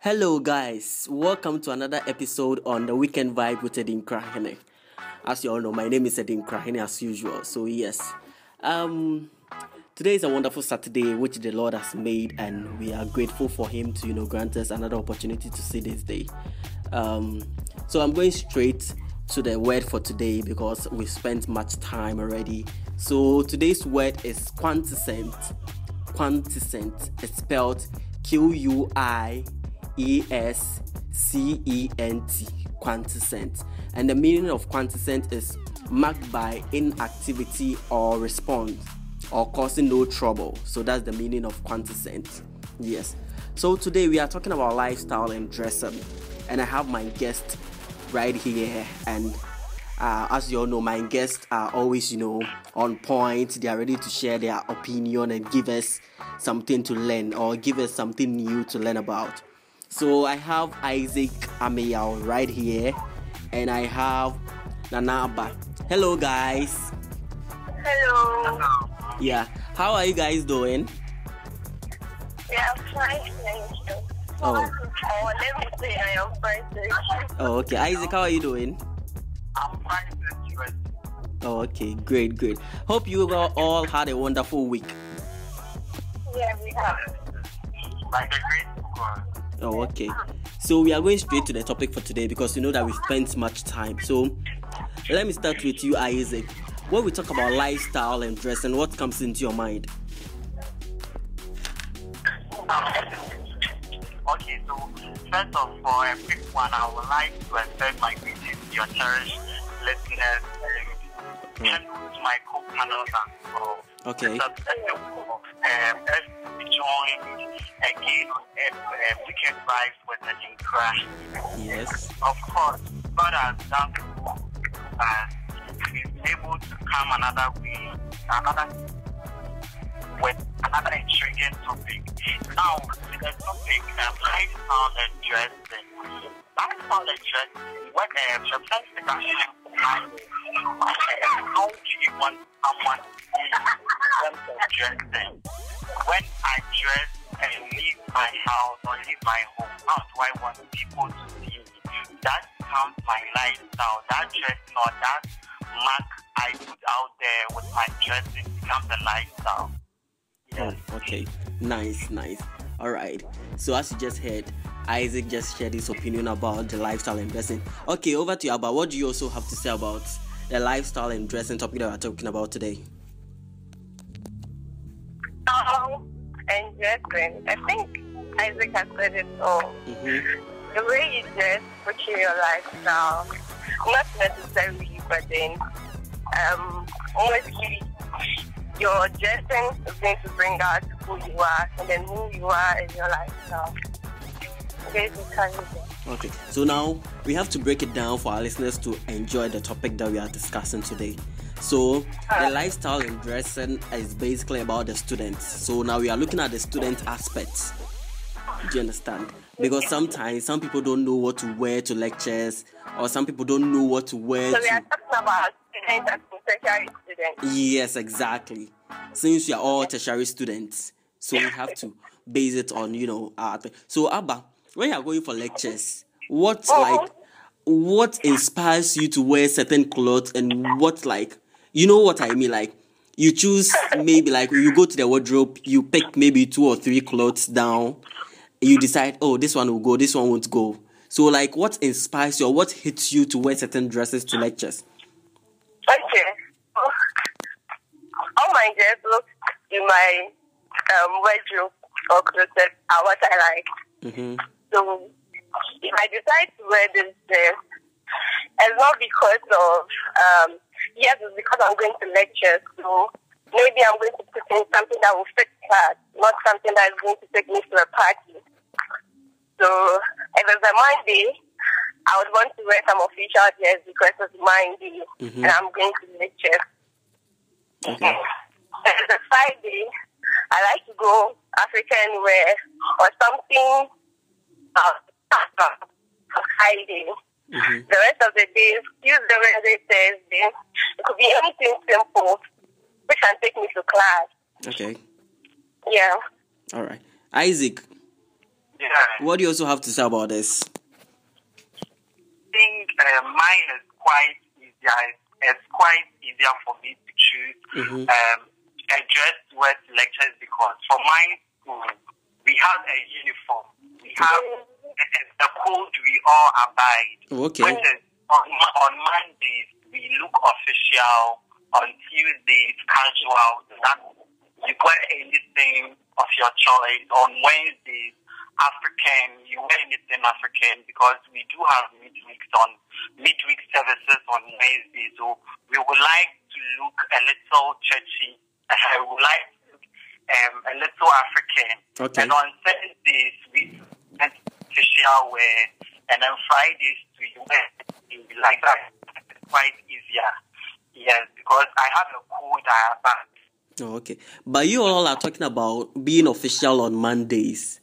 Hello, guys. Welcome to another episode on the Weekend Vibe with Edin Krahene. As you all know, my name is Edin Krahene as usual. So yes, um, today is a wonderful Saturday which the Lord has made, and we are grateful for Him to you know grant us another opportunity to see this day. Um, so I'm going straight to the word for today because we spent much time already. So today's word is quiescent. Quiescent. It's spelled Q U I E S C E N T. Quiescent. And the meaning of quiescent is marked by inactivity or response or causing no trouble. So that's the meaning of quiescent. Yes. So today we are talking about lifestyle and dress up. and I have my guest right here. And uh, as you all know, my guests are always, you know, on point. They are ready to share their opinion and give us something to learn or give us something new to learn about. So I have Isaac Ameyao right here, and I have Nanaba. Hello, guys. Hello. Yeah, how are you guys doing? Yeah, I'm fine, thank you. Oh. Oh, let me say I am fine, thank you. Oh, okay. Isaac, how are you doing? I'm fine, thank you. Oh, okay, great, great. Hope you all- all had a wonderful week. Yeah, we have. Like a great God. Oh, okay. Ah. So we are going straight to the topic for today because you know that we spent much time. So let me start with you, Isaac. When we talk about lifestyle and dressing, what comes into your mind? Okay, so first of all, a quick one. I would like to extend my greetings to your cherished listeners and hello to my co-panels and so Okay. it's a pleasure for um, us to join again on uh, Weekend Vibes with the Crash. Yes. Of course, God has done so and He's able to come another week, another with another intriguing topic. Now, the topic, um, lifestyle and dressing. Lifestyle and dressing, what um, the how do you want someone in terms of dressing? When I dress and leave my house or leave my home, how do I want people to see me? That becomes my lifestyle. That dressing or that mark I put out there with my dressing becomes a lifestyle. Oh, okay. Nice, nice. All right. So as you just heard, Isaac just shared his opinion about the lifestyle and dressing. Okay, over to you, Abba. What do you also have to say about the lifestyle and dressing topic that we're talking about today? Oh, and dressing. I think Isaac has said it all. Mm-hmm. The way you dress, portray your lifestyle. Not necessarily, but then, um, honestly, your dressing is going to bring out who you are, and then who you are is your lifestyle. Okay, so now we have to break it down for our listeners to enjoy the topic that we are discussing today. So, the lifestyle and dressing is basically about the students. So, now we are looking at the student aspects. Do you understand? Because sometimes some people don't know what to wear to lectures, or some people don't know what to wear So we are talking about students tertiary students. Yes, exactly. Since we are all tertiary students, so we have to base it on you know our. So Abba, when you are going for lectures, what like what inspires you to wear certain clothes and what like you know what I mean like you choose maybe like you go to the wardrobe, you pick maybe two or three clothes down, you decide oh this one will go, this one won't go. So like what inspires you or what hits you to wear certain dresses to lectures? Okay. All my dresses in my um, wardrobe or closet are what I like. Mm-hmm. So if I decide to wear this dress, it's not because of, um, yes, it's because I'm going to lecture. So maybe I'm going to put in something that will fit class, not something that is going to take me to a party. So if it's a Monday, I would want to wear some official dress because it's Monday Mhm. and I'm going to lecture. Okay. If it's a Friday, I like to go African wear or something uh, Friday. Mm-hmm. The rest of the days, Tuesday, Wednesday, Thursday, it could be anything simple which can take me to class. Okay. Yeah. All right. Isaac, Yeah. What do you also have to say about this? I think uh, mine is quite easier. It's quite easier for me to choose Mhm. um, a dress to wear lectures because for my school we have a uniform. We have a code we all abide. Okay. Which is on, on Mondays we look official. On Tuesdays casual. That you wear anything of your choice. On Wednesdays African. You wear anything African because we do have midweeks on midweek services on Wednesday. So we would like to look a little churchy. I would like to look um, a little African. Okay. And on Thursdays we official wear, and on Fridays we wear like that. Quite easier. Yes, because I have a code I. Oh, okay. But you all are talking about being official on Mondays.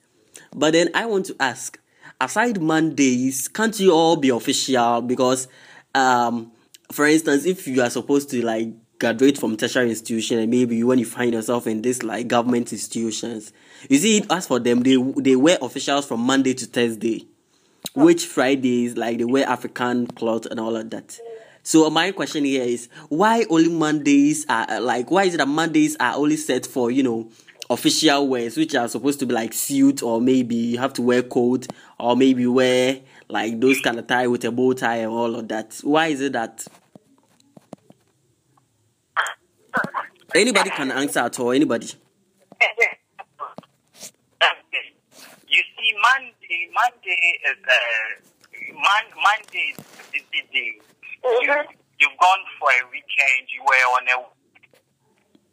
But then I want to ask, aside Mondays, can't you all be official? Because, um, for instance, if you are supposed to like graduate from tertiary institution and maybe when you find yourself in this like government institutions, you see, as for them, they they wear officials from Monday to Thursday, which Fridays like they wear African cloth and all of that. So my question here is why only Mondays are like why is it that Mondays are only set for you know official wears which are supposed to be like suit or maybe you have to wear coat or maybe wear like those kind of tie with a bow tie and all of that. Why is it that anybody can answer at all? Anybody? You see, Monday, Monday is uh, Mon- Monday is a busy day. You, you've gone for a weekend. You were on a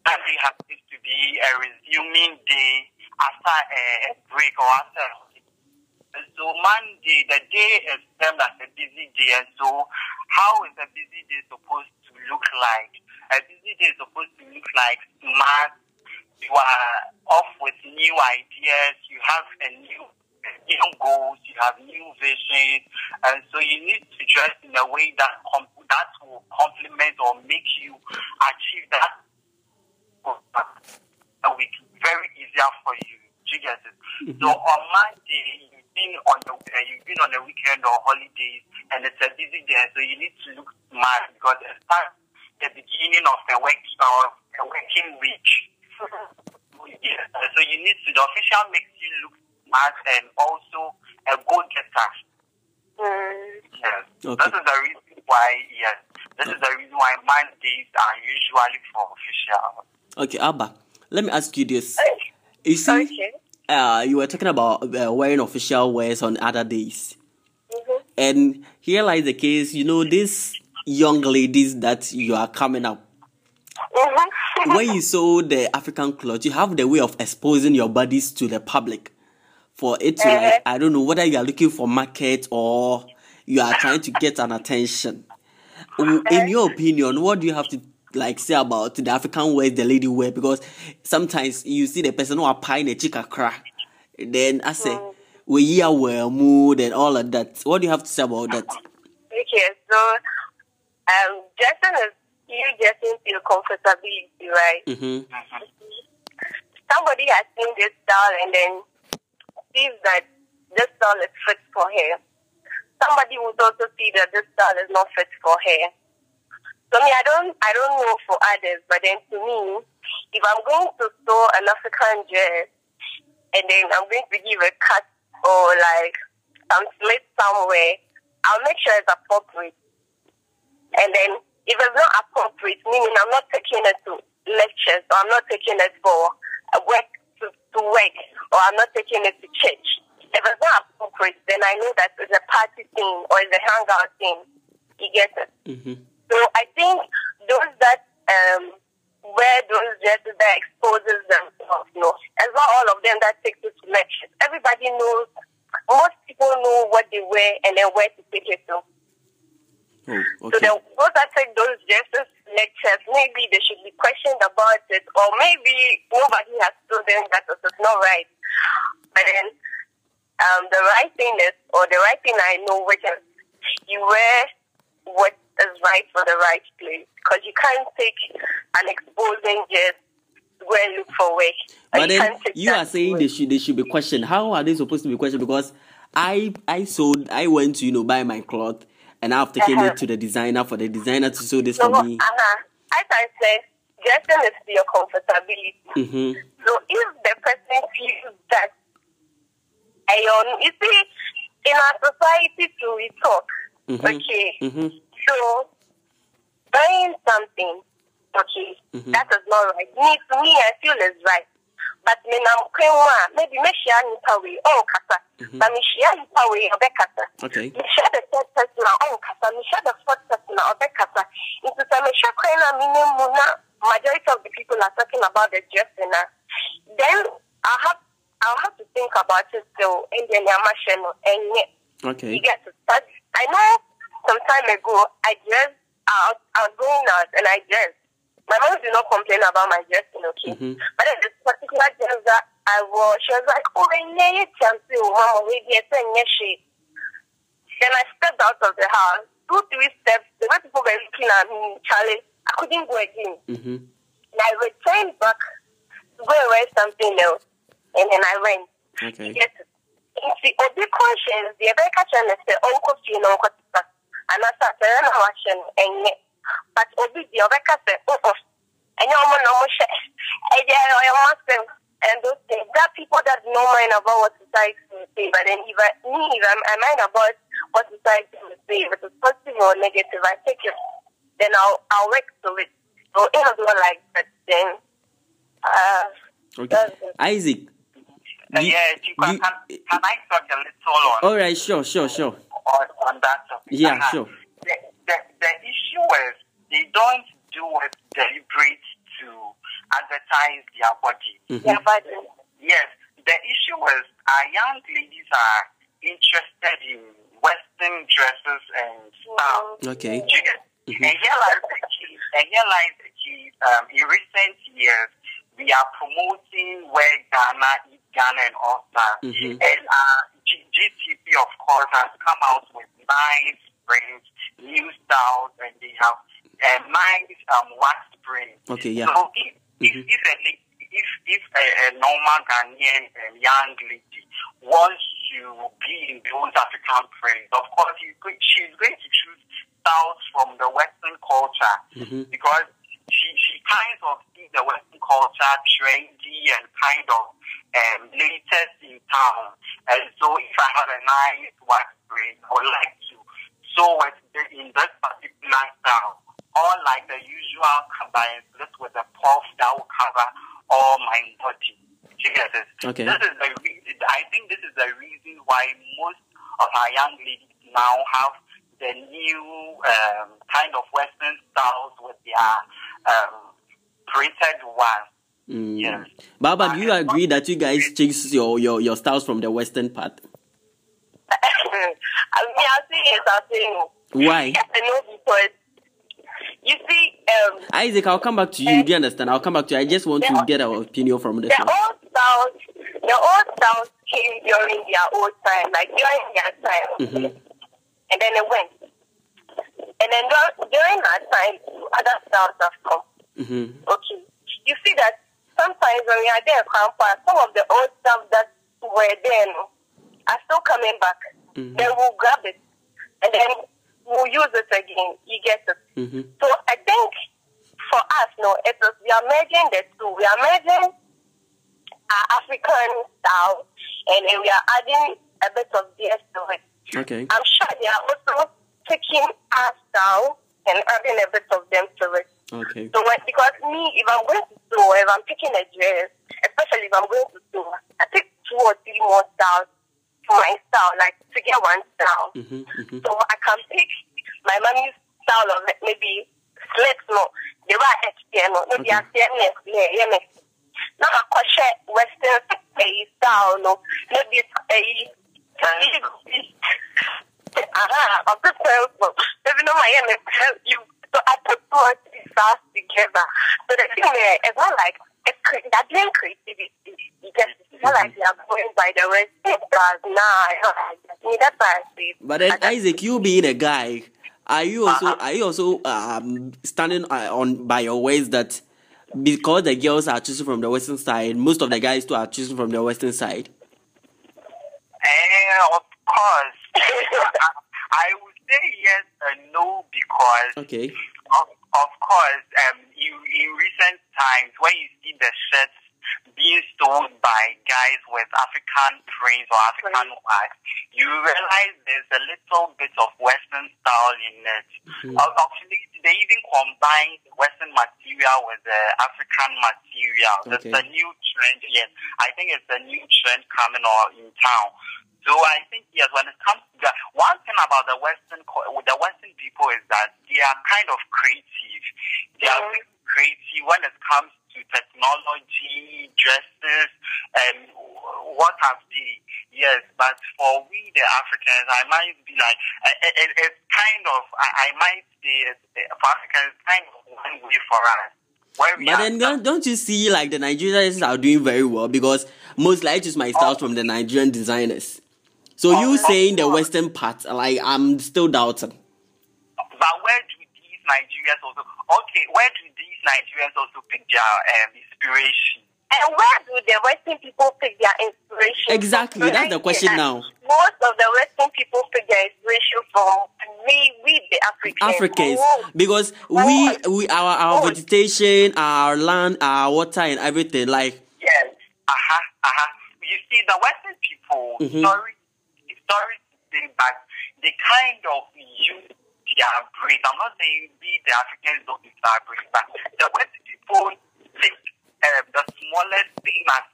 Monday happens to be a resuming day after a, a break or after. So Monday, the day is termed as a busy day. And so, how is a busy day supposed to look like? A busy day is supposed to look like smart. You are off with new ideas. You have a new new goals. You have new visions, and so you need to dress in a way that com- that will complement or make you achieve that a week very easier for you. Do you get it? So on Monday, you've been on the uh, you've been on a weekend or holidays, and it's a busy day, so you need to look smart because it starts the beginning of the work or a working week. Yeah. So you need to the official makes you look smart and also a go getter. Mm. Yes. Okay. This is the reason why yes. This is the reason why Mondays are usually for official. Okay, Abba, let me ask you this. You see, Okay. uh, you were talking about uh, wearing official wears on other days. Mhm. And here lies the case, you know, these young ladies that you are coming up. Mhm. When you sew the African cloth, you have the way of exposing your bodies to the public. For it to like, Uh-huh. I don't know whether you are looking for market or you are trying to get an attention. In your opinion, what do you have to like say about the African wears the lady wear? Because sometimes you see the person who are pine a chica crack. Then I say, we are well mood and all of that. What do you have to say about that? Okay, so um, dressing is you dressing to your comfortability, right? Mm-hmm. Somebody has seen this style and then sees that this style is fit for her. Somebody would also see that this style is not fit for her. So me, I don't, I don't know for others, but then to me, if I'm going to sew an African dress and then I'm going to give a cut or like some slit somewhere, I'll make sure it's appropriate. And then if it's not appropriate, meaning I'm not taking it to lectures or I'm not taking it for work to, to work or I'm not taking it to church. If it's not appropriate, then I know that it's a party thing or it's a hangout thing. You get it? Mm-hmm. So I think those that um, wear those dresses that exposes themselves, you know, it's not all of them that takes it to lectures. Everybody knows, most people know what they wear and then where to take it to. Oh, So okay. the those that take those dresses lectures, maybe they should be questioned about it, or maybe nobody has told them that it is not right. But then um, the right thing is, or the right thing I know, which is you wear what is right for the right place, because you can't take an exposing to go and look for work. Or But then can't you are saying they should they should be questioned. How are they supposed to be questioned? Because I I sold I went to you know buy my cloth and I've taken Uh-huh. it to the designer for the designer to sew this So, for me. uh-huh. as I said, dressing is to your comfortability. Mm-hmm. So if the person feels that, I um, you see, in our society too, we talk. Mhm. Okay. Mm-hmm. So buying something, okay, Mhm. that is not right. Me, to me, I feel is right. But me nam kwenwa, maybe me share we on kasa. But me share nipa we obe kasa. Okay. Me share the third person na on kasa. Me share the fourth person na obe kasa. Into some me share kwenwa mine muna. Majority of the people are talking about the dressing. Then I have I'll have to think about it still. And then I'm and yet Okay. you get it. But I know some time ago I dressed out, I was going out and I dressed. My mom did not complain about my dressing, okay? Mhm. But then this particular dress that I wore, she was like, Oh, you can see, mama, we get she. Then I stepped out of the house. Two, three steps. The way people were looking at me, Charlie, I couldn't go again. Mm-hmm. And I returned back to go and wear something else. And then I went. Okay. Yes. Nti obi conscience deɛ ɛbɛka kyerɛ no sɛ ɔnkɔ fie na ɔnkɔ teta anaasɛ atɛrɛ na wahyɛ no ɛnyɛ but obi deɛ ɔbɛka sɛ ɛnyɛ ɔmo na ɔmo hyɛ ɛyɛ ɔyɛ ɔmo asɛm and those things there are people that don't mind about what society will say but then if I me if I'm, I mind about what society will say if it's positive or negative I take it then I'll I'll work to it so in a way like that then uh Okay. that's it. Isaac. Uh, you- yeah, Chikwa, you- can, can I talk a little on, All right. Sure. Sure. Sure. on, on that topic? Yeah. Uh-huh. Sure. The, the, the issue is they don't do it deliberate to advertise their body. Mhm. yeah but Yes, the issue is our young ladies are interested in Western dresses and style. Okay. Do you get- Mhm. And here lies the key. And here lies the key. Um, in recent years, we are promoting where Ghana is Ghana and all that. Mhm. And uh, G- GTP, of course, has come out with nice prints, new styles, and they have uh, nice um, wax prints. Okay. Yeah. So if, Mhm. if, a, if, if a, a normal Ghanaian um, young lady wants to be in those African prints, of course going, she's going to choose styles from the Western culture Mhm. because she, she kind of sees the Western culture trendy and kind of um, latest in town. And so if I have a nice wax print, I would like to sew it in this particular style. Or like the usual combines this with a puff that will cover all my body. Get? Okay. This is the reason, I think this is the reason why most of our young ladies now have the new um, kind of Western styles with their um, printed ones. Mm. Yes. Baba, do you agree that you guys chase your, your, your styles from the Western part? I mean, say yes, I'll say no. Why? And no because you see, um, Isaac, I'll come back to you. Do you understand? I'll come back to you. I just want to get our opinion from the the show. old styles, the old styles came during their old time, like during their time, Mhm. and then it went. And then during that time, other styles have come. Mm-hmm. Okay, you see that sometimes when we are there, some of the old stuff that were there are still coming back. Mhm. Then we'll grab it, and then we'll use it again. You get it? Mm-hmm. So I think for us, no, it is we are merging the two. We are merging our African style, and then we are adding a bit of theirs to it. Okay. I'm sure they are also taking our style and adding a bit of them to it. Okay. So when, because me, if I'm going to sew, if I'm picking a dress, especially if I'm going to sew, I take two or three more styles for my style, like to get one style. Mm-hmm. Mm-hmm. So I can pick my mommy's style of it, maybe slits, no, the right HTM, no, maybe. I see yeah, yeah. Now I crochet Western style, no, maybe it's a Aha, I'm prepared for no my end help you. So I put two or three styles together. So the thing there, it's not like it's cre- that doing creativity. You get like you are going by the Western styles. Nah, it's not like that. That's why I see. But then Isaac, you being a guy, are you also are you also um standing uh, on by your ways that because the girls are choosing from the western side, most of the guys too are choosing from the western side. Eh, of course. I, I would say yes and no because Okay. of, of course, um, you, in recent times when you see the shirts being sold by guys with African prints or African wax, you realize there's a little bit of Western style in it. Mhm. Uh, Actually, they even combine Western material with the African material. It's Okay. a new trend. Yes, I think it's a new trend coming on in town. So I think yes, when it comes to that, one thing about the Western with the Western people is that they are kind of creative. They are very creative when it comes to technology, dresses, and what have they. Yes, but for we the Africans, I might be like it, it, it's kind of I, I might say it's, for Africans it's kind of one way for us. But then don't, don't you see like the Nigerians are doing very well because mostly I choose my styles oh. from the Nigerian designers. So you saying the western part, like I'm still doubting. But where do these Nigerians also okay? Where do these Nigerians also pick their um, inspiration? And where do the Western people pick their inspiration? from? Exactly, that's the question Right? now. Most of the Western people pick their inspiration from we, we the Africans. Africans, Oh, because we we our our vegetation, our land, our water, and everything. Like Yes. Uh huh. Uh huh. You see, the Western people, Mhm. sorry, say, but they kind of use their brain. I'm not saying we, the Africans, don't use our brain, but the Western people take um, the smallest thing as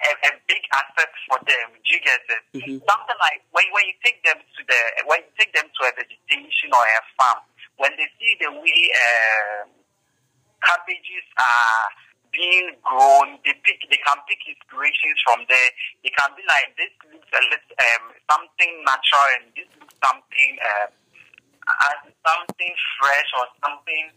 a, a big asset for them. Do you get it? Mhm. Something like when when you take them to the when you take them to a vegetation or a farm, when they see the way. Um, cabbages are being grown. They pick, they can pick inspirations from there. They can be like, this looks a little, um, something natural and this looks something, uh, as something fresh or something,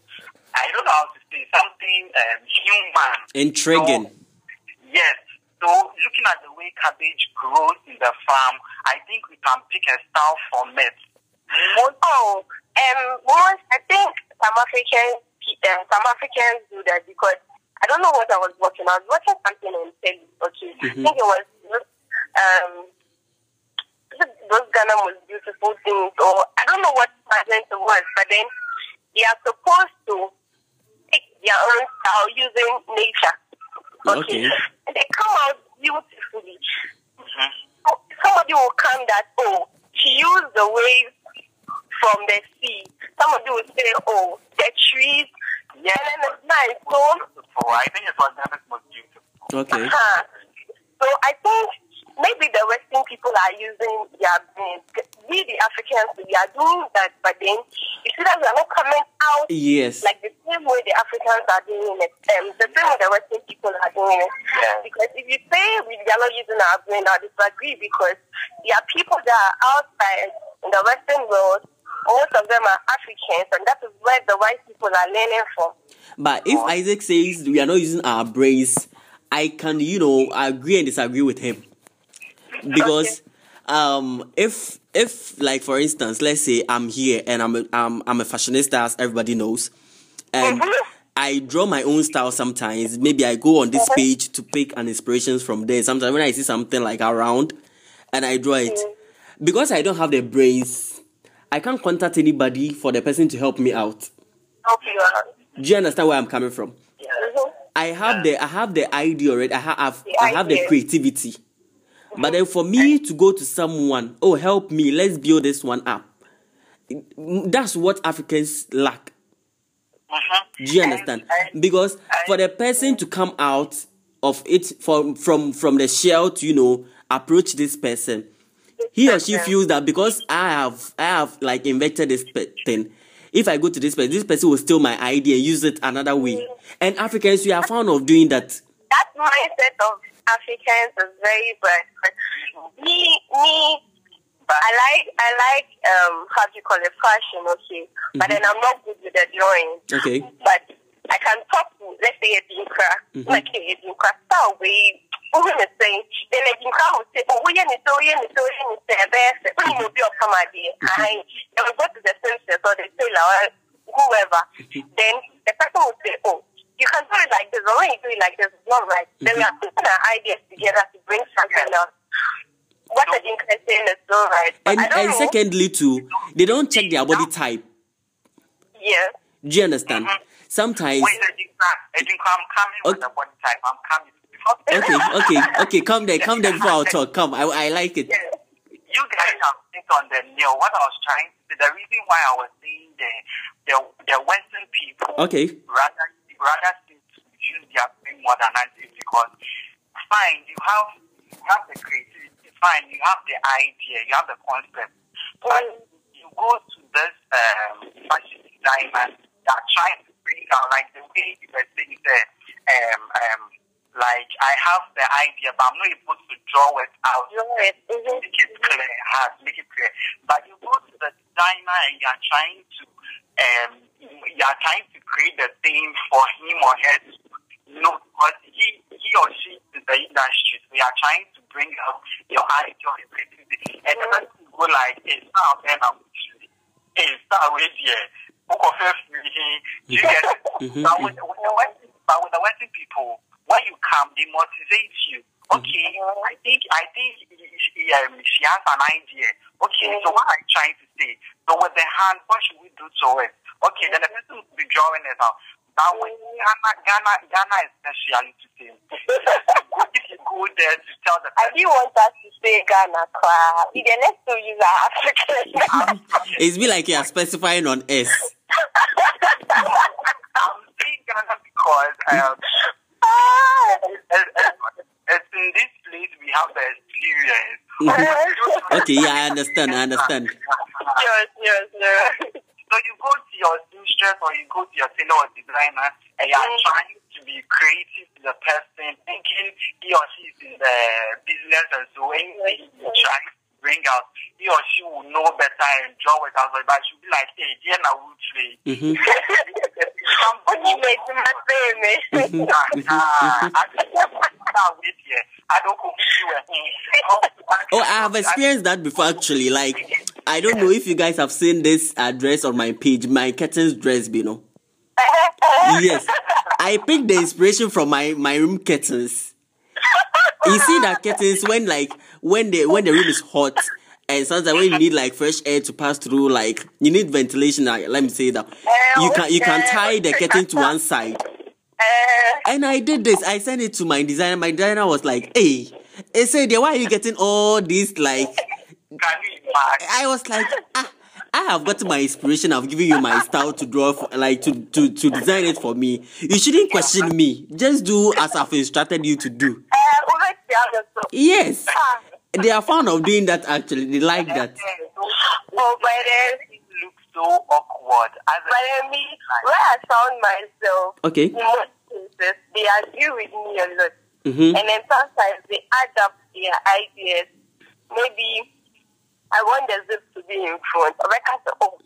I don't know how to say, something um, human. intriguing. So, yes. So looking at the way cabbage grows in the farm, I think we can pick a style from it. Most Oh, um, once I think some Africans, um, some Africans do that because I don't know what I was watching. I was watching something on telly. Okay, I Mhm. think it was um, those Ghana most beautiful things, or I don't know what pageant it was, but then they are supposed to pick their own style using nature. Okay. and they come out beautifully Mhm. somebody will come that, oh, she used the waves from the sea. Somebody will say, oh, the trees. Yes. And then it's nice. So, beautiful. I think it was never most beautiful. Okay. uh, so I think maybe the Western people are using their brains. We, the Africans, we are doing that, but then you see that we are not coming out Yes. like the same way the Africans are doing it, um, the same way the Western people are doing it. Yes. Because if you say we are not using our brain, I disagree because there are people that are outside in the Western world. Most of them are Africans, and that is where the white people are learning from. But if Isaac says we are not using our brains, I can, you know, agree and disagree with him. Because um if if like for instance, let's say I'm here and I'm a, I'm, I'm a fashionista as everybody knows, and Mhm. I draw my own style sometimes. Maybe I go on this Mhm. page to pick an inspirations from there. Sometimes when I see something like around and I draw it. Because I don't have the brains, I can't contact anybody for the person to help me out. Okay. Do you understand where I'm coming from? mhm. I have the I have the idea already. I have The I have the idea. creativity. But then for me to go to someone, oh help me, let's build this one up. That's what Africans lack. Mhm. Do you understand? And- Because for the person to come out of it from from from the shell to you know approach this person, he or she feels that because I have I have like invented this thing. If I go to this person, this person will steal my idea, use it another way. And Africans, we are fond of doing that. that mindset of Africans is very bad. Me, me, I like, I like, um, how do you call it, fashion, okay. But then I'm not good with the drawing. Okay. But I can talk to, let's say, a Dinkra, Mhm. like a Dinkra, start way. Who is saying? Then a Dinkra will say, "Oh, we are so, we are so, we are so, best. When you be of come idea, I, they will go to the census or the tailor or whoever. Mhm. Then the person will say, "Oh, you can do it like this, but when you do it like this, it's not right. Then we mhm. are putting our ideas together to bring something else. What I think I'm saying is so right. And and know. secondly too, they don't check their body type. yeah. Do you understand? Mm-hmm. Sometimes Wait, Edwin, I'm coming with the body type. I'm coming. Okay, okay, okay, come there, come there before I'll talk. Come. I I like it. you guys have think on the nail. What I was trying to say, the reason why I was saying the the, the Western people Okay. rather rather seem to use their brain more than us is because fine, you have you have the creativity, fine, you have the idea, you have the concept, but you go to this um, fashion designer that are trying to bring out like the way you were saying that um um like I have the idea but I'm not able to draw it out Draw it. Mhm. make it clear, hard, make it clear. But you go to the designer and you're trying to um you're trying to create the thing for him or her to know because he he or she is the industry. So you are trying to bring out your idea or your creativity. And the person go like it's not then I'm it's not already book of everything. You get it? Mhm, But with, with the Western, but with the Western people, when you come, they motivate you. Okay, I think I think she, um, she has an idea. Okay, so what I'm trying to say, so with the hand, what should we do to it? Okay, then the person will be drawing it out. But with Ghana, Ghana, Ghana is speciality thing. if you go there to tell the I person, do want us to say Ghana crowd. The next two use are African. It's be like you're specifying on S. I'm saying Ghana because um, Ah. it's, it's- it's in this place we have the experience. Okay, yeah, I understand. I understand. yes, yes, yes. So you go to your seamstress or you go to your tailor or designer and you are Mm. trying to be creative to the person, thinking he or she is in the business and so anything you try to bring out, he or she will know better and draw it out. But she'll be like, hey, dear, now we'll trade. Mhm. What you made to my family? I don't go with you. Oh, I have experienced that before actually. Like, I don't know if you guys have seen this address on my page, my curtains dress, you know. Yes, I picked the inspiration from my my room curtains. You see that curtains when like when the when the room is hot and sometimes when you need like fresh air to pass through, like you need ventilation. uh, Let me say that you can you can tie the curtain to one side. And I did this. I sent it to my designer. My designer was like, "Hey, he said, why are you getting all these like?" Can you imagine? I was like, ah, I have gotten my inspiration. I've given you my style to draw, for, like to, to to design it for me. You shouldn't question me. Just do as I've instructed you to do. over the other so. Yes, Ah. they are fond of doing that. Actually, they like that. Oh, but then, It looks so awkward. As but then me, where I found myself, Okay. in most cases, they agree with me a lot. Mm-hmm. And then sometimes they add up their ideas. Maybe I want the zip to be in front. Or I can say, oh,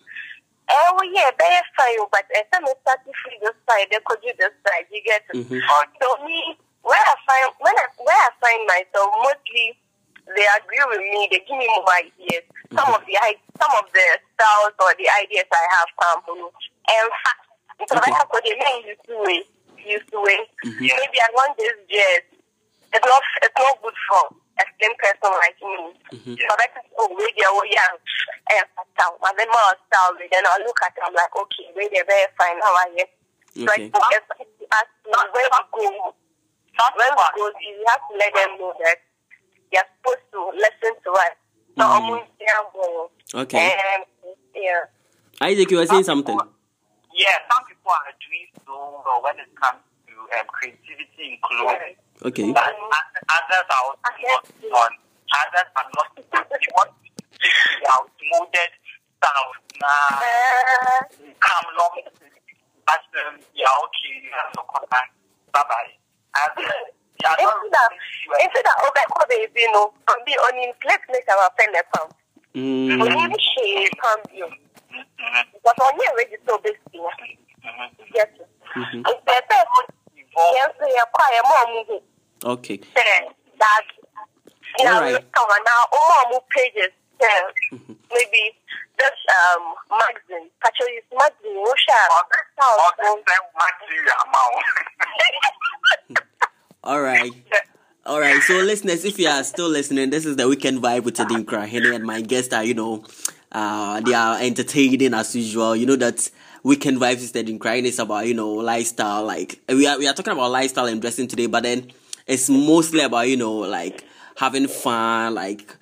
eh, well, yeah, very fine, but as I'm starting free this side, they could do this side. You get it? Mhm. So me, where I find when I where I find myself, mostly they agree with me. They give me more ideas. Some of the i- some of the styles or the ideas I have come from. In fact, because Okay. I have what they mean used to it, used to it. Maybe I want this dress. It's not it's not good for a slim person like me. Yeah. But I can oh wait there oh yeah eh style. My then more style then I'll look at it, I'm like, okay, they're very fine, how are you? So I Okay. think it's like to ask me where we go when we go, you have to let them know that you're supposed to listen to us. So, Mm. Okay. And, yeah. Isaac, you were saying something. Yeah, some people are doing so well when it comes to um, creativity in clothing. Okay. But others are also not on. Others are not. They want to take outmoded style. Nah, come long. But um, yeah, okay, you have your contact. Bye bye. Yeah, I don't Into that, really into that, okay, baby, no, from the onion, let's make our pen a pump. Mm, Only she pump you. Because on already so big, Mm-hmm. Mm-hmm. Okay. Now, pages. Mm-hmm. Maybe um magazine, actually it's magazine, All right. All right, so listeners, if you are still listening, this is the weekend vibe with Adin Krahene, and my guests are, you know, uh, they are entertaining as usual. You know that weekend vibes is Adinkra Henny is about, you know, lifestyle. Like we are we are talking about lifestyle and dressing today, but then it's mostly about, you know, like having fun, like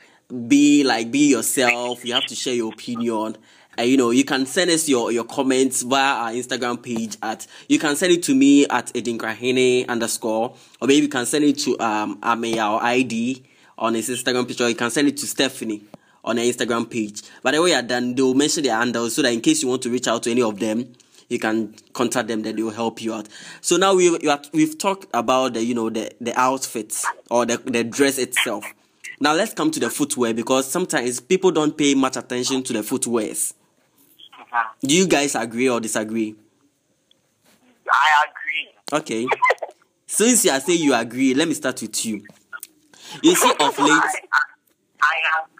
be like be yourself. You have to share your opinion. And you know, you can send us your, your comments via our Instagram page at you can send it to me at edinkrahene underscore or maybe you can send it to um Amaya or ID on his Instagram picture. you can send it to Stephanie on their Instagram page. By the way done, they'll mention their handles so that in case you want to reach out to any of them, you can contact them then they will help you out. So now we we we've talked about the you know the the outfits or the, the dress itself. Now let's come to the footwear because sometimes people don't pay much attention to the footwears. Do you guys agree or disagree? I agree. okay. Since you are saying you agree let me start with you. You see of late I, I,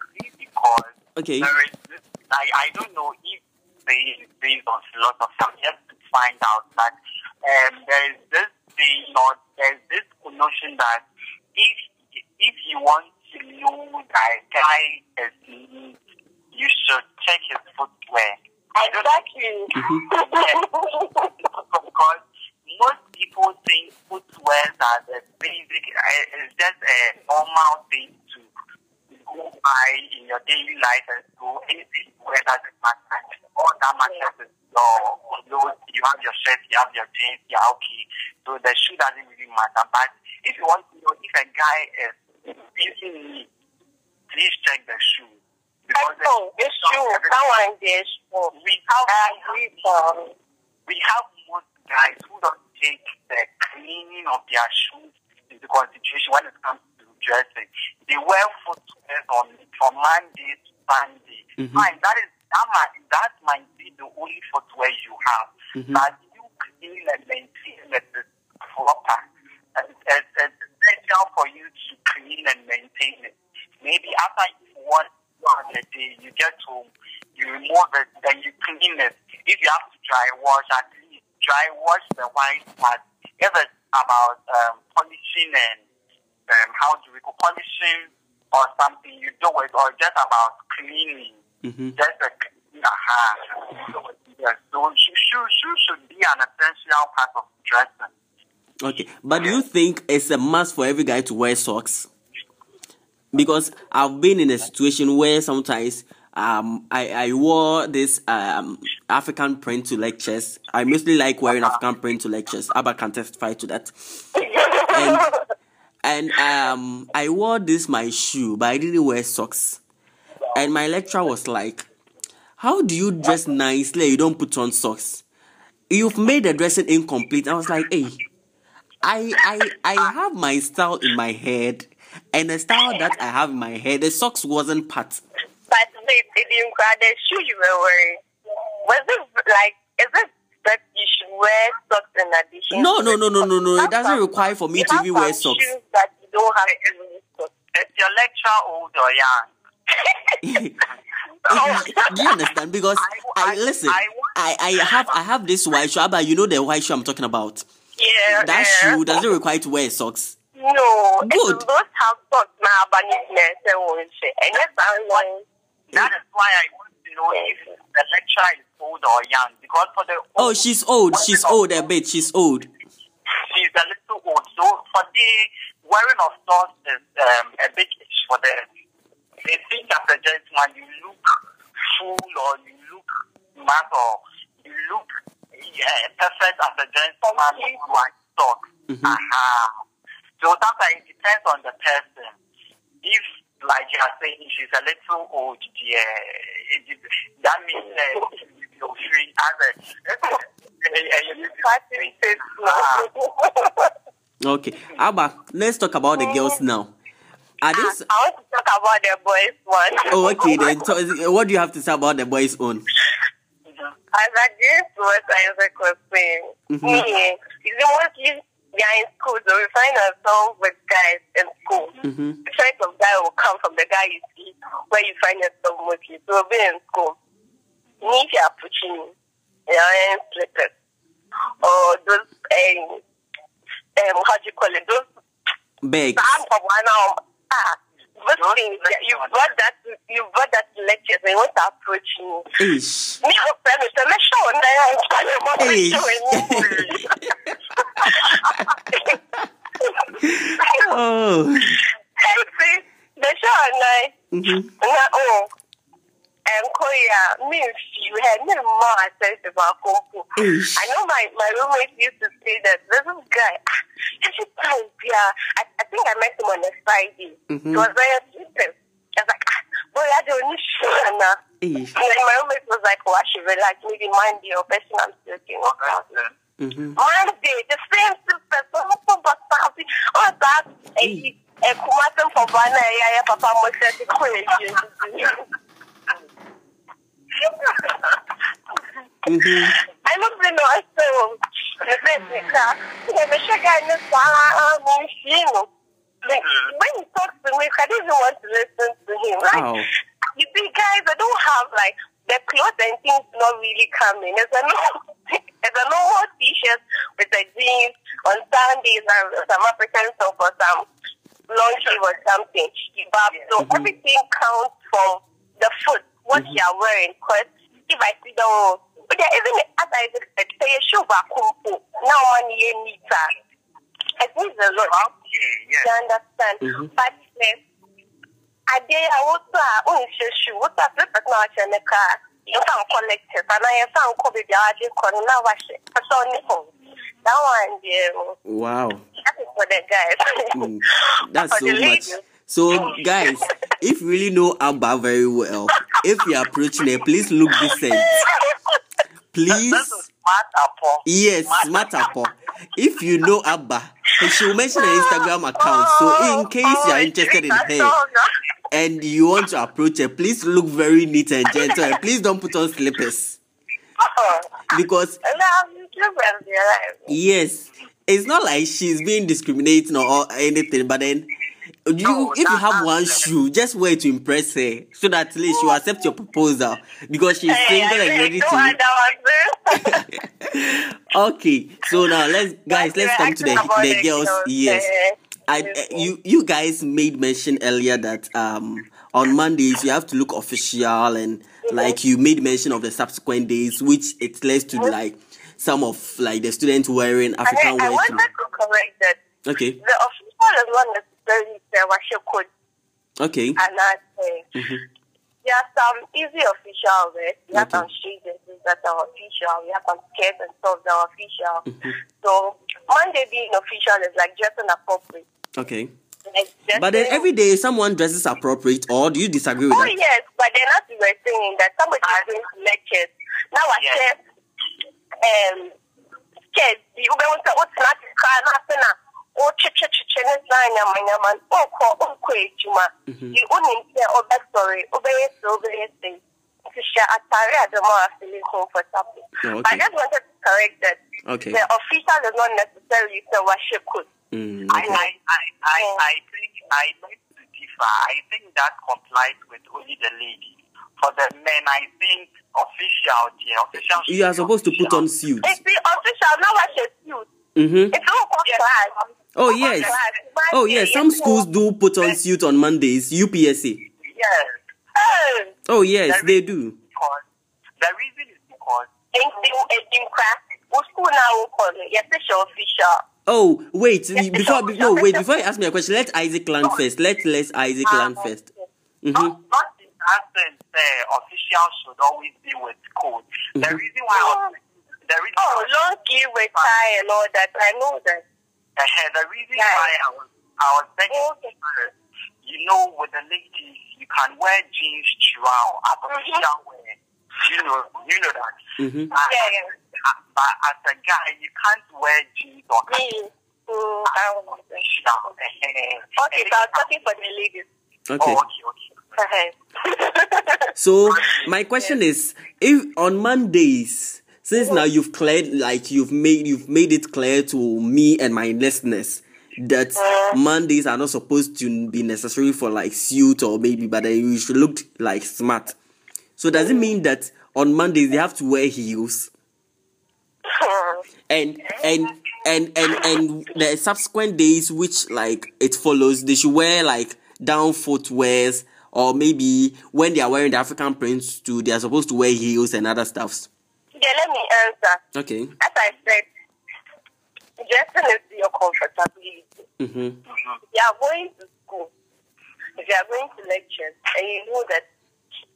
because okay. there is I, I don't know if they based on philosophy, I'm yet to find out that um, there is this thing or there's this notion that if if you want to know that a guy is neat, you should check his footwear. I don't Exactly. because most people think footwear are the basic, uh, it's just a normal thing go by in your daily life and do anything where doesn't matter. All that matters is your clothes, you have your shirt, you have your jeans, you're okay. So the shoe doesn't really matter. But if you want to know if a guy is really neat, please check the shoe. Because No, it's true. That one is true. we have I we have most guys who don't take the cleaning of their shoes into consideration when it comes to dressing. They wear footwear on from Monday to Sunday. Mhm. Fine, that is that might that might be the only footwear you have. Mhm. But you clean and maintain it proper. And It's, essential for you to clean and maintain it. Maybe after one on a day, you get home, you remove it, then you clean it. If you have to dry wash, at least dry wash the white part. If it's about um, polishing and um, how do we go polishing or something, you do it, or just about cleaning, hmm just a clean uh Yes, so shoe, shoe, shoe should be an essential part of dressing. Okay, but do you think it's a must for every guy to wear socks? Because I've been in a situation where sometimes um I, I wore this um African print to lectures. I mostly like wearing African print to lectures. Abba can testify to that. And and um I wore this my shoe, but I didn't wear socks. And my lecturer was like, How do you dress nicely? You don't put on socks. You've made the dressing incomplete. I was like, hey, I I I have my style in my head, and the style that I have in my head, the socks wasn't part. But it didn't grab the shoe you were wearing. Was it like, is it that you should wear socks in addition? No, no, no, no, no, no. It doesn't require for me you to have even wear some socks. shoes that you don't have to wear socks. Is your lecture old or young? Oh. Do you understand? Because I, I- listen, I- I, I have I have this white shoe, but you know the white shoe I'm talking about. Yeah, That shoe doesn't require to wear socks. No, Good. it's those have socks now, but it's necessary. And yes, I know. That is why I want to know if the lecturer is old or young. Because for the Oh, she's old. She's old a bit. She's old. she's a little old. So for the wearing of socks is um, a bit for the they think as a gentleman you look full or you look mad or you look yeah, perfect as a gentleman with white socks. Mhm. Uh-huh. So sometimes it depends on the person. If like you are saying she's a little old, yeah, it, that means uh, you're free as a Okay, Abba, let's talk about the girls now. Are these? I want to talk about the boys one. Oh, okay then. So, what do you have to say about the boys' own? As I agree to what Isaac was saying, Mhm. me, it's mostly we are in school, so we find ourselves with guys in school. Mm-hmm. The type of guy will come from the guy you see where you find yourself mostly. So we'll be in school. Me, if you are pushing you know, and slippers, or those, um, um, how do you call it, those Begs. I'm from one now. This thing, you brought that, you brought that to lectures and you want to approach me. Ish. Me, I'm friend with them. Sure, now I'm Hey. sure. Oh. Hey, see, the show, now. Mm-hmm. na oh ẹnkọ ya mi fi ẹ mi mọ access about Ish. i know my my roommate used to say that this guy. Every time yeah. I, I think i met him on a friday. Mhm. he was very stupid i was like ah boy i don't need sugar now and then my roommate was like oh i should relax. Maybe mind the person i'm smoking Mm-hmm. Monday, the same sister, so no so happy. Oh, that a a kumatem for Bana, yeah, Papa must say the question. Mm-hmm. I don't know, so the basic car. Yeah, the sugar in the salad, you. When he talks to me, I don't even want to listen to him. Like, Ow. you see, guys, I don't have like the clothes and things not really coming. It's a normal, it's a normal t-shirt with the jeans on Sundays and some African stuff or some long sleeve or something. But so Mhm. everything counts from the foot, what you are wearing. Because if I see the but then even as I said, say a back home, now one year meter. It means a lot. Okay, yes. You understand? Mhm. But uh, I did I uh only say shoe. What a flip at now in the car. You can collect it, and I found Kobe the RJ corner now wash it. I saw Nippon. That one yeah, Wow. that is for the guys. Mm, That's so much. ladies. So, guys, if you really know Abba very well, if you're approaching her, please look decent. Please. This is smart. Yes, smart apple. If you know Abba, she will mention her Instagram account. So, oh, in case you are oh, interested in her and you want to approach her, please look very neat and gentle and please don't put on slippers. Oh. Because, yes, it's not like she's being discriminating or anything, but then. You, No, if you have one shoe, just wear it to impress her, so that at least she will accept your proposal because she's single and ready to. Eh? okay, so now let's guys, let's come to the the girls. Yes, eh, I uh, you you guys made mention earlier that um on Mondays you have to look official and like you made mention of the subsequent days, which it leads to hmm? like some of like the students wearing African I, I wanted to correct that. Okay, The official is not necessarily the Washe code okay. and not uh, Mhm. There are some easy official wear. We have Okay. some street dresses that are official. We have some skirts and stuff that are official. Mhm. So Monday being official is like dressing appropriate. Okay. Like But then every day someone dresses appropriate, or do you disagree with Oh that? Oh yes, but then as we were saying that somebody is going to lectures. Now I Yes. said um skirts. You be want to what's not car nothing che ne sign nyama nyama o ko o ko ejuma. You only say o back story o be yes o be yes thing. To share atare adamo are feeling comfortable. Oh, But I just wanted to correct that. Okay. The official is not necessarily the worship code. Mm, I, okay. I, I, I, I think I beg to differ. I think that complies with only the ladies. For the men, I think official, yeah, official. You are supposed to put on suits. It's the official, not worship suit. Mm-hmm. It's all Yes. class. Oh yes. Oh yes. Some schools do put on suit on Mondays. UPSC. Yes. Oh, Oh yes, they do. Because the reason is because anything, anything crack. What school now will call it? Yes, it's official. Oh wait, Yes, before it's no wait before you ask me a question, let Isaac land first. Let let Isaac land first. Mm-hmm. not, not in that sense, uh, official should always be with code. The Mhm. reason why I was, the reason Oh, long key with tie and all that. I know that. Uh, the reason Yeah. why I was I was begging Okay. her, you know, with the ladies, you can wear jeans throughout, as official wear. You know, you know that. Mm-hmm. Uh, Yeah, yeah. uh, but as a guy, you can't wear jeans or Me. Mm, I don't know. official. Uh, Okay, so I'm talking for the ladies. Okay. Oh, okay, okay. So my question is, if on Mondays, since now you've cleared, like you've made you've made it clear to me and my listeners that uh. Mondays are not supposed to be necessary for like suit or maybe, but you should look like smart. So does it mean that on Mondays they have to wear heels? And and and and and the subsequent days which like it follows they should wear like down footwears or maybe when they are wearing the african prints too they are supposed to wear heels and other stuffs Yeah, let me answer. okay As I said, dressing is your comfortability. mm-hmm. If you are going to school, if you are going to lectures, and you know that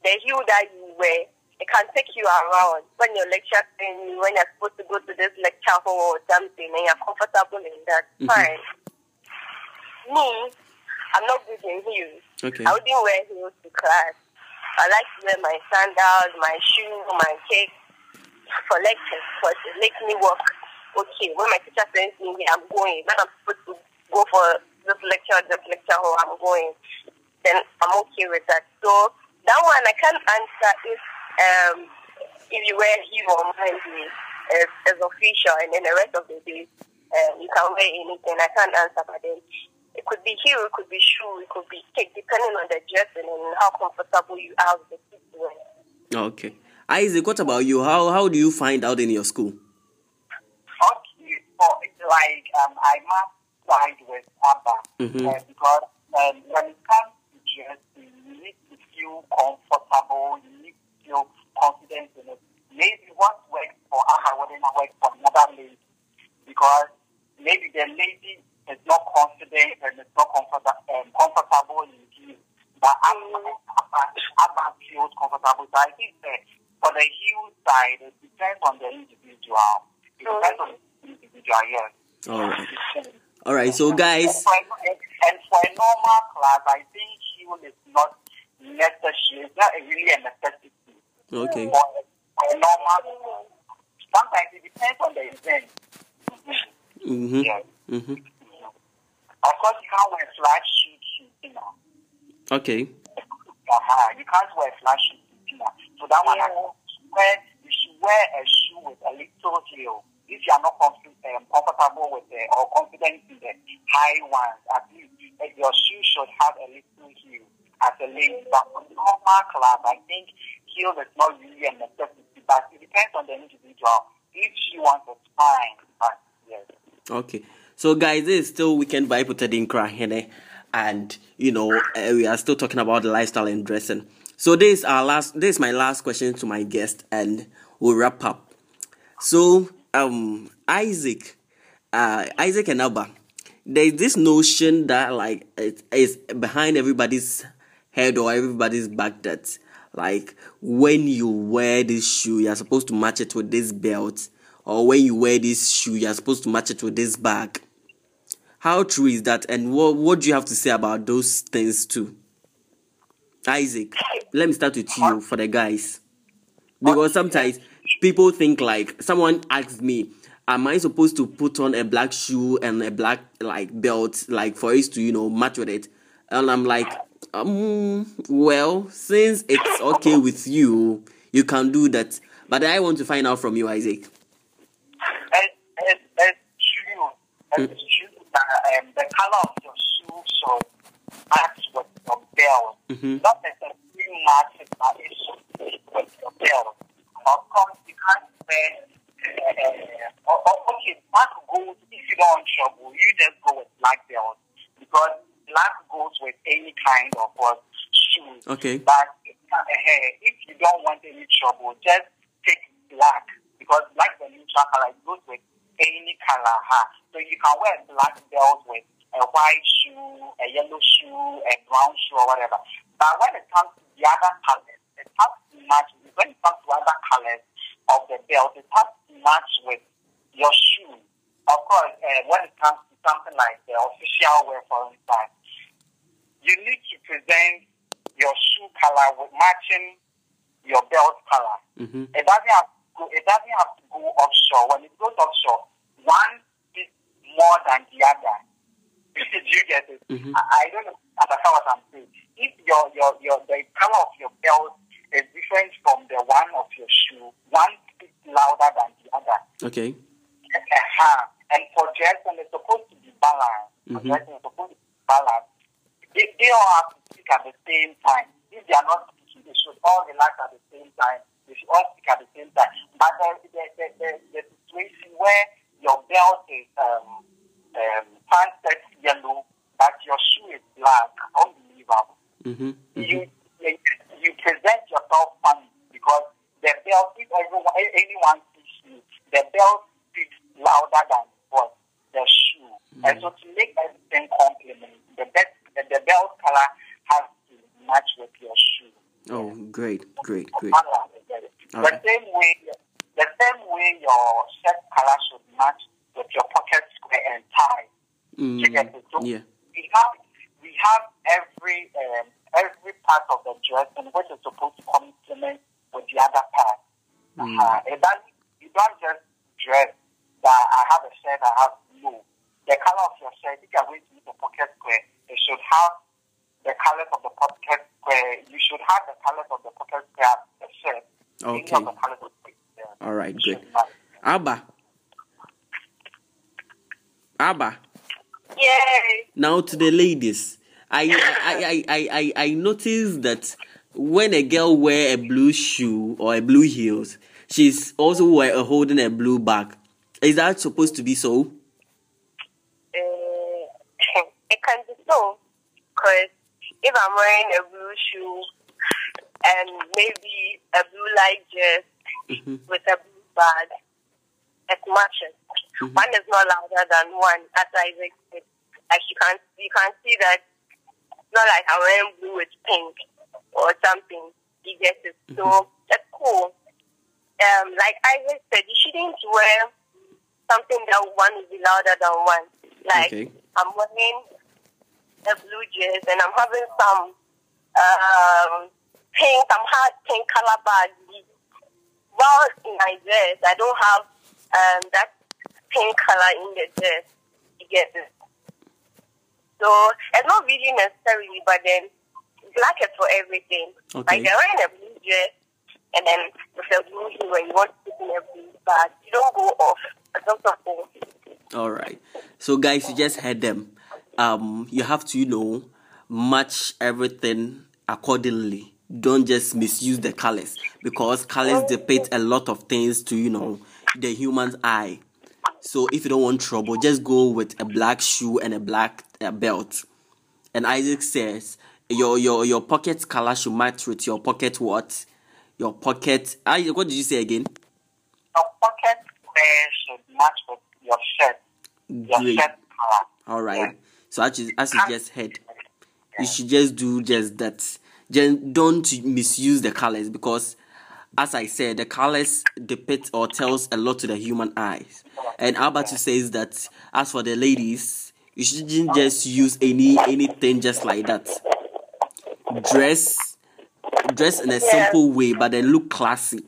the heel that you wear, it can take you around when your lecture you, when you're supposed to go to this lecture hall or something, and you're comfortable in that. Mhm. Fine. Me, I'm not good in heels. okay I wouldn't wear heels to class. I like to wear my sandals, my shoes, my cake for lectures because it makes me work okay. When my teacher sends me here, I'm going. When I'm supposed to go for this lecture, this lecture, or I'm going, then I'm okay with that. So that one I can't answer if um if you wear heel on Monday as, as official, and then the rest of the day um, you can wear anything. I can't answer, but then it could be heel, it could be shoe, it could be cake, depending on the dressing and how comfortable you are with the fit okay isaac what about you how how do you find out in your school Okay, so it's like um, I must side with Abba Mhm. uh, because um, when it comes to dressing, you need to feel comfortable, you need to feel confident in it. Maybe what works for Abba wouldn't work for another lady because maybe the lady is not confident and is not comfortable, um, comfortable in heels. But Abba, Abba, Abba feels comfortable. So I think that for the heel side, it depends on the individual. It depends on the individual, yes. all right all right so guys And for, and for a normal class, I think heel is not necessary. It's not really a necessity okay for, a- for a normal. Sometimes it depends on the event. mm-hmm. Yes. Mm-hmm. Of course, you can't wear flat shoes, you know. okay Uh-huh. You can't wear flat shoes, you know. So that one, I Yeah. wear, you should wear a shoe with a little heel. If you are not comf- um, comfortable with the, or confident in the high ones, at least your shoe should have a little heel as a lady. But for normal class, I think heel is not really a necessity, but it depends on the individual. If she wants it, fine. But yes. Okay. So, guys, this is still Weekend with Edin Krahene. And, you know, uh, we are still talking about the lifestyle and dressing. So, this is our last, this is my last question to my guest, and we'll wrap up. So, um, Isaac, uh, Isaac and Abba, there's this notion that, like, it is behind everybody's head or everybody's back that, like, when you wear this shoe, you're supposed to match it with this belt or when you wear this shoe, you're supposed to match it with this bag. How true is that? And what what do you have to say about those things too? Isaac, let me start with you for the guys. Because sometimes people think like someone asks me, Am I supposed to put on a black shoe and a black like belt like for it to, you know, match with it? And I'm like, um well, since it's okay with you, you can do that. But I want to find out from you, Isaac. It, it, it's true. It's true that um, the color of your shoe should match with your belt. Mhm. Not necessarily match but it should fit with your belt. Of course, you can't wear. Uh, uh, uh, okay, black goes if you don't want trouble. You just go with black belt because black goes with any kind of what shoes. Okay. But uh, if you don't want any trouble, just take black because black is a neutral color. It goes with any color. Huh? So you can wear black belt with a white shoe, a yellow shoe, a brown shoe, or whatever. But when it comes to the other colors, it has to match. When it comes to other colors of the belt, it has to match with your shoe. Of course, uh, when it comes to something like the official wear, for instance, you need to present your shoe color with matching your belt color. Mm-hmm. It doesn't have to go, it doesn't have to go offshore. When it goes offshore, one is more than the other. Do you get it? Mhm. I, I don't know understand what I'm saying. If your your your the color of your belt is different from the one of your shoe, one speaks louder than the other. Okay. Uh-huh. And for dressing, it's supposed to be balanced. Mhm. dressing, it's supposed to be balanced. They, they all have to speak at the same time. If they are not speaking, they should all relax at the same time. They should all speak at the same time. But the, the, the, the, the situation where your belt is uh, the belt speaks louder than what the shoe. And so to make everything complement, the belt, the, the belt color has to match with your shoe. Oh, great, great, great. The All right. same way, the same way your shirt color should match with your pocket square and tie. You get Mm, it? So yeah. we have we have every um, every part of the dress and which is supposed to complement with the other part. Mm. Uh, it doesn't, you don't just dress that I have a shirt, I have no. The color of your shirt, if you are going to use a pocket square, it should have the colors of the pocket square. You should have the colors of the pocket square of the shirt. Any Okay. of the colors of the shirt. All right, should great. match. Abba. Abba. Yay! Now to the ladies. I I, I, I, I, I noticed that when a girl wear a blue shoe or a blue heels, she's also wear, uh, holding a blue bag. Is that supposed to be so? Uh, it can be so, because if I'm wearing a blue shoe and maybe a blue light dress Mhm. with a blue bag, it matches. Mhm. One is not louder than one, as I said. Like you can, you can see that it's not like I'm wearing blue with pink or something. You get it? So that's cool. Um, like I said, you shouldn't wear something that one will be louder than one. Like Okay. I'm wearing a blue dress and I'm having some um, pink, some hard pink color bag. While in my dress, I don't have um, that pink color in the dress. You get it? So it's not really necessarily, but then black is for everything. Okay. Like you're wearing a blue dress and then with a blue when you want to put in a blue bag, you don't go off. It's not something. All right. So guys, you just heard them. Um, you have to, you know, match everything accordingly. Don't just misuse the colors because colors depict a lot of things to, you know, the human's eye. So if you don't want trouble, just go with a black shoe and a black uh, belt. And Isaac says your your your pocket color should match with your pocket what? Your pocket. Isaac, what did you say again? Your pocket square should match with your shirt. Your Great. shirt color. All right. So as you, as you just heard, you should just do just that. Just don't misuse the colors because, as I said, the colors depict or tells a lot to the human eyes. And Albert says that as for the ladies, you shouldn't just use any anything just like that. Dress, dress in a simple way, but then look classy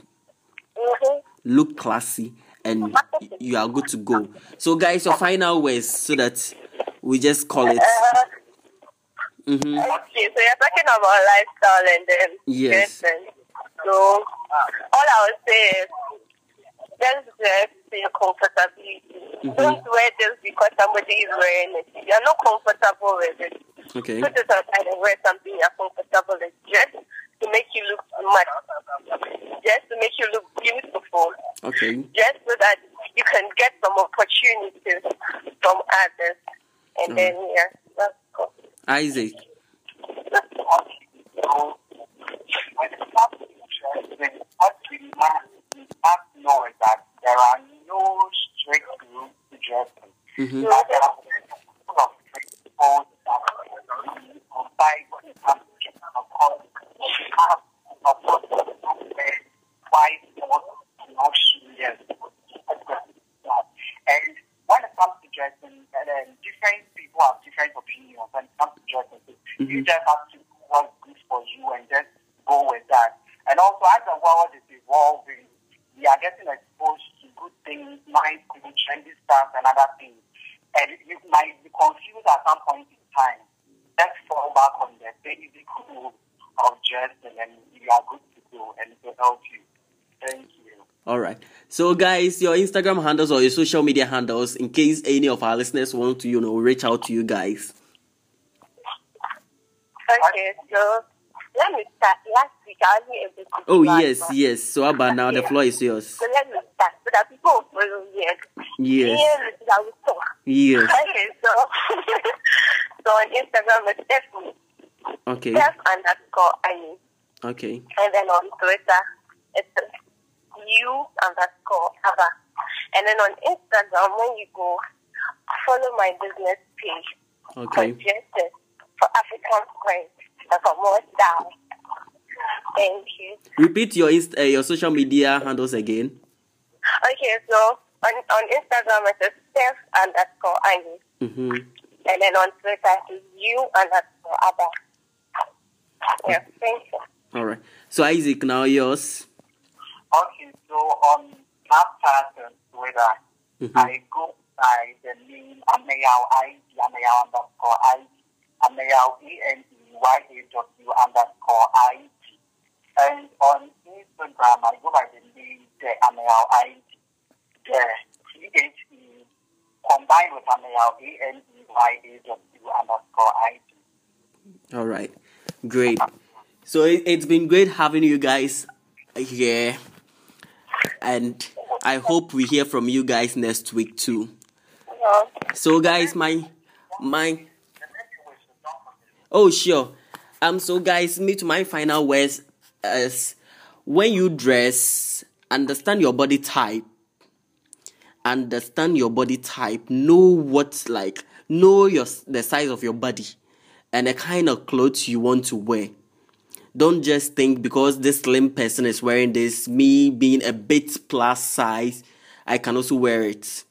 Mm-hmm. look classy and you are good to go so guys your final words so that we just call it Uh, hmm Okay, so you're talking about lifestyle and then Yes. dressing. So all I would say is just dress to your comfortability. Don't wear just because somebody is wearing it. You're not comfortable with it. okay Put it aside and wear something you're comfortable with. Just to make you look smart. Just to make you look beautiful. okay Just so that you can get some opportunities from others. And Mm. then yeah, that's cool. isaac When hmm You Mhm. just have to do what's good for you and just go with that. And also, as the world is evolving, we are getting exposed to good things, nice, cool, trendy stuff, and other things. And you might be confused at some point in time. Just fall back on the basic rule of dressing, and you are good to go, and it will help you. Thank you. all right so guys your instagram handles or your social media handles in case any of our listeners want to you know reach out to you guys Okay, so let me start. Last week I wasn't able to oh yes yes. So about now the floor is yours. So let me start. So that people will yes. I will yes. Okay, so so on Instagram it's Stephanie, okay. Steph underscore Annie, okay. And then on Twitter it's you underscore Abba. And then on Instagram, when you go, follow my business page. Okay. Dresses for African print and for more style. Thank you. Repeat your inst- uh, your social media handles again. Okay, so on, on Instagram it's Steph underscore Annie. Mm-hmm. And then on Twitter it's you underscore Abba. Yeah, thank you. All right. So Isaac, now yours. Okay, so on Snapchat and Twitter, Mhm. I go by the name Amayao ID, Amayao underscore ID, Amayao E-N-E-Y-A-W underscore ID. And on Instagram, I go by the name the Amayao ID, the T-H-E combined with Amayao E-N-E-Y-A-W underscore ID. All right. Great. So it, it's been great having you guys here, and I hope we hear from you guys next week too. So guys, my my oh sure. Um. So guys, me to my final words is when you dress, understand your body type. Understand your body type. Know what like know your the size of your body, and the kind of clothes you want to wear. Don't just think because this slim person is wearing this, me being a bit plus size, I can also wear it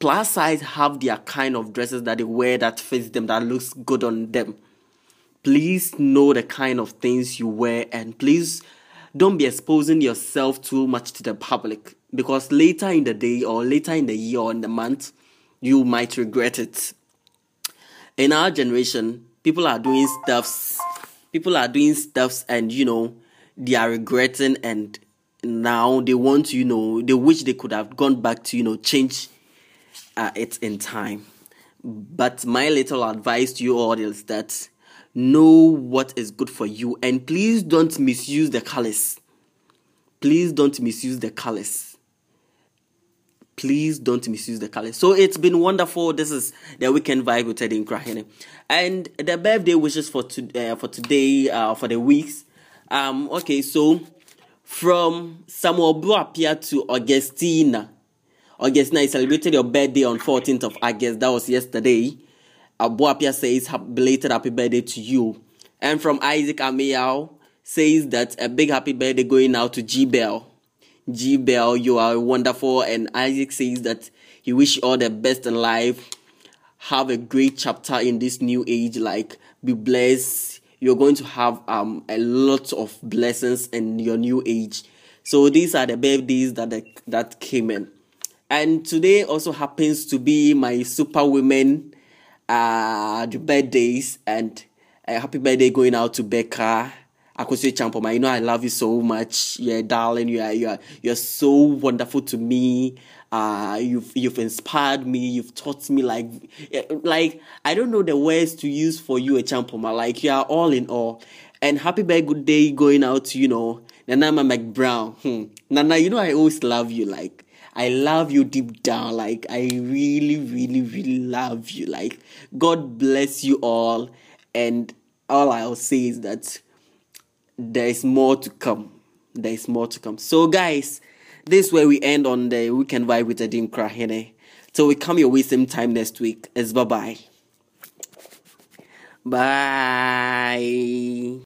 plus size have their kind of dresses that they wear that fits them that looks good on them please know the kind of things you wear and please don't be exposing yourself too much to the public because later in the day or later in the year or in the month you might regret it in our generation people are doing stuffs people are doing stuffs and you know they are regretting and now they want you know they wish they could have gone back to you know change uh, it in time. But my little advice to you all is that know what is good for you and please don't misuse the colors. Please don't misuse the colors. Please don't misuse the colors. So it's been wonderful. This is the weekend vibe with Eddie Krahene. And the birthday wishes for to, uh, for today, uh, for the weeks. Um, okay, so from Samuel Buapia to Augustina. Augustina, I celebrated your birthday on 14th of August. That was yesterday. Abuapia says "Hap- belated happy birthday to you. And from Isaac Ameyao says that a big happy birthday going out to G Bell. G Bell, you are wonderful. And Isaac says that he wish you all the best in life. Have a great chapter in this new age. Like, be blessed. You're going to have um a lot of blessings in your new age. So these are the birthdays that that came in. And today also happens to be my superwomen uh the birthdays and uh, happy birthday going out to Becca. Akwesi Champoma, you know I love you so much. Yeah, darling, you are you are you're so wonderful to me. Uh you've you've inspired me, you've taught me like like I don't know the words to use for you, a Champoma. Like you are all in all. And happy birthday going out you know, Nana Ama McBrown. Hmm. Nana, you know I always love you. Like I love you deep down. Like, I really, really, really love you. Like, God bless you all. And all I'll say is that there is more to come. There is more to come. So, guys, this is where we end on the weekend vibe with Adim Krahene. So, we come your way same time next week. It's bye bye. Bye.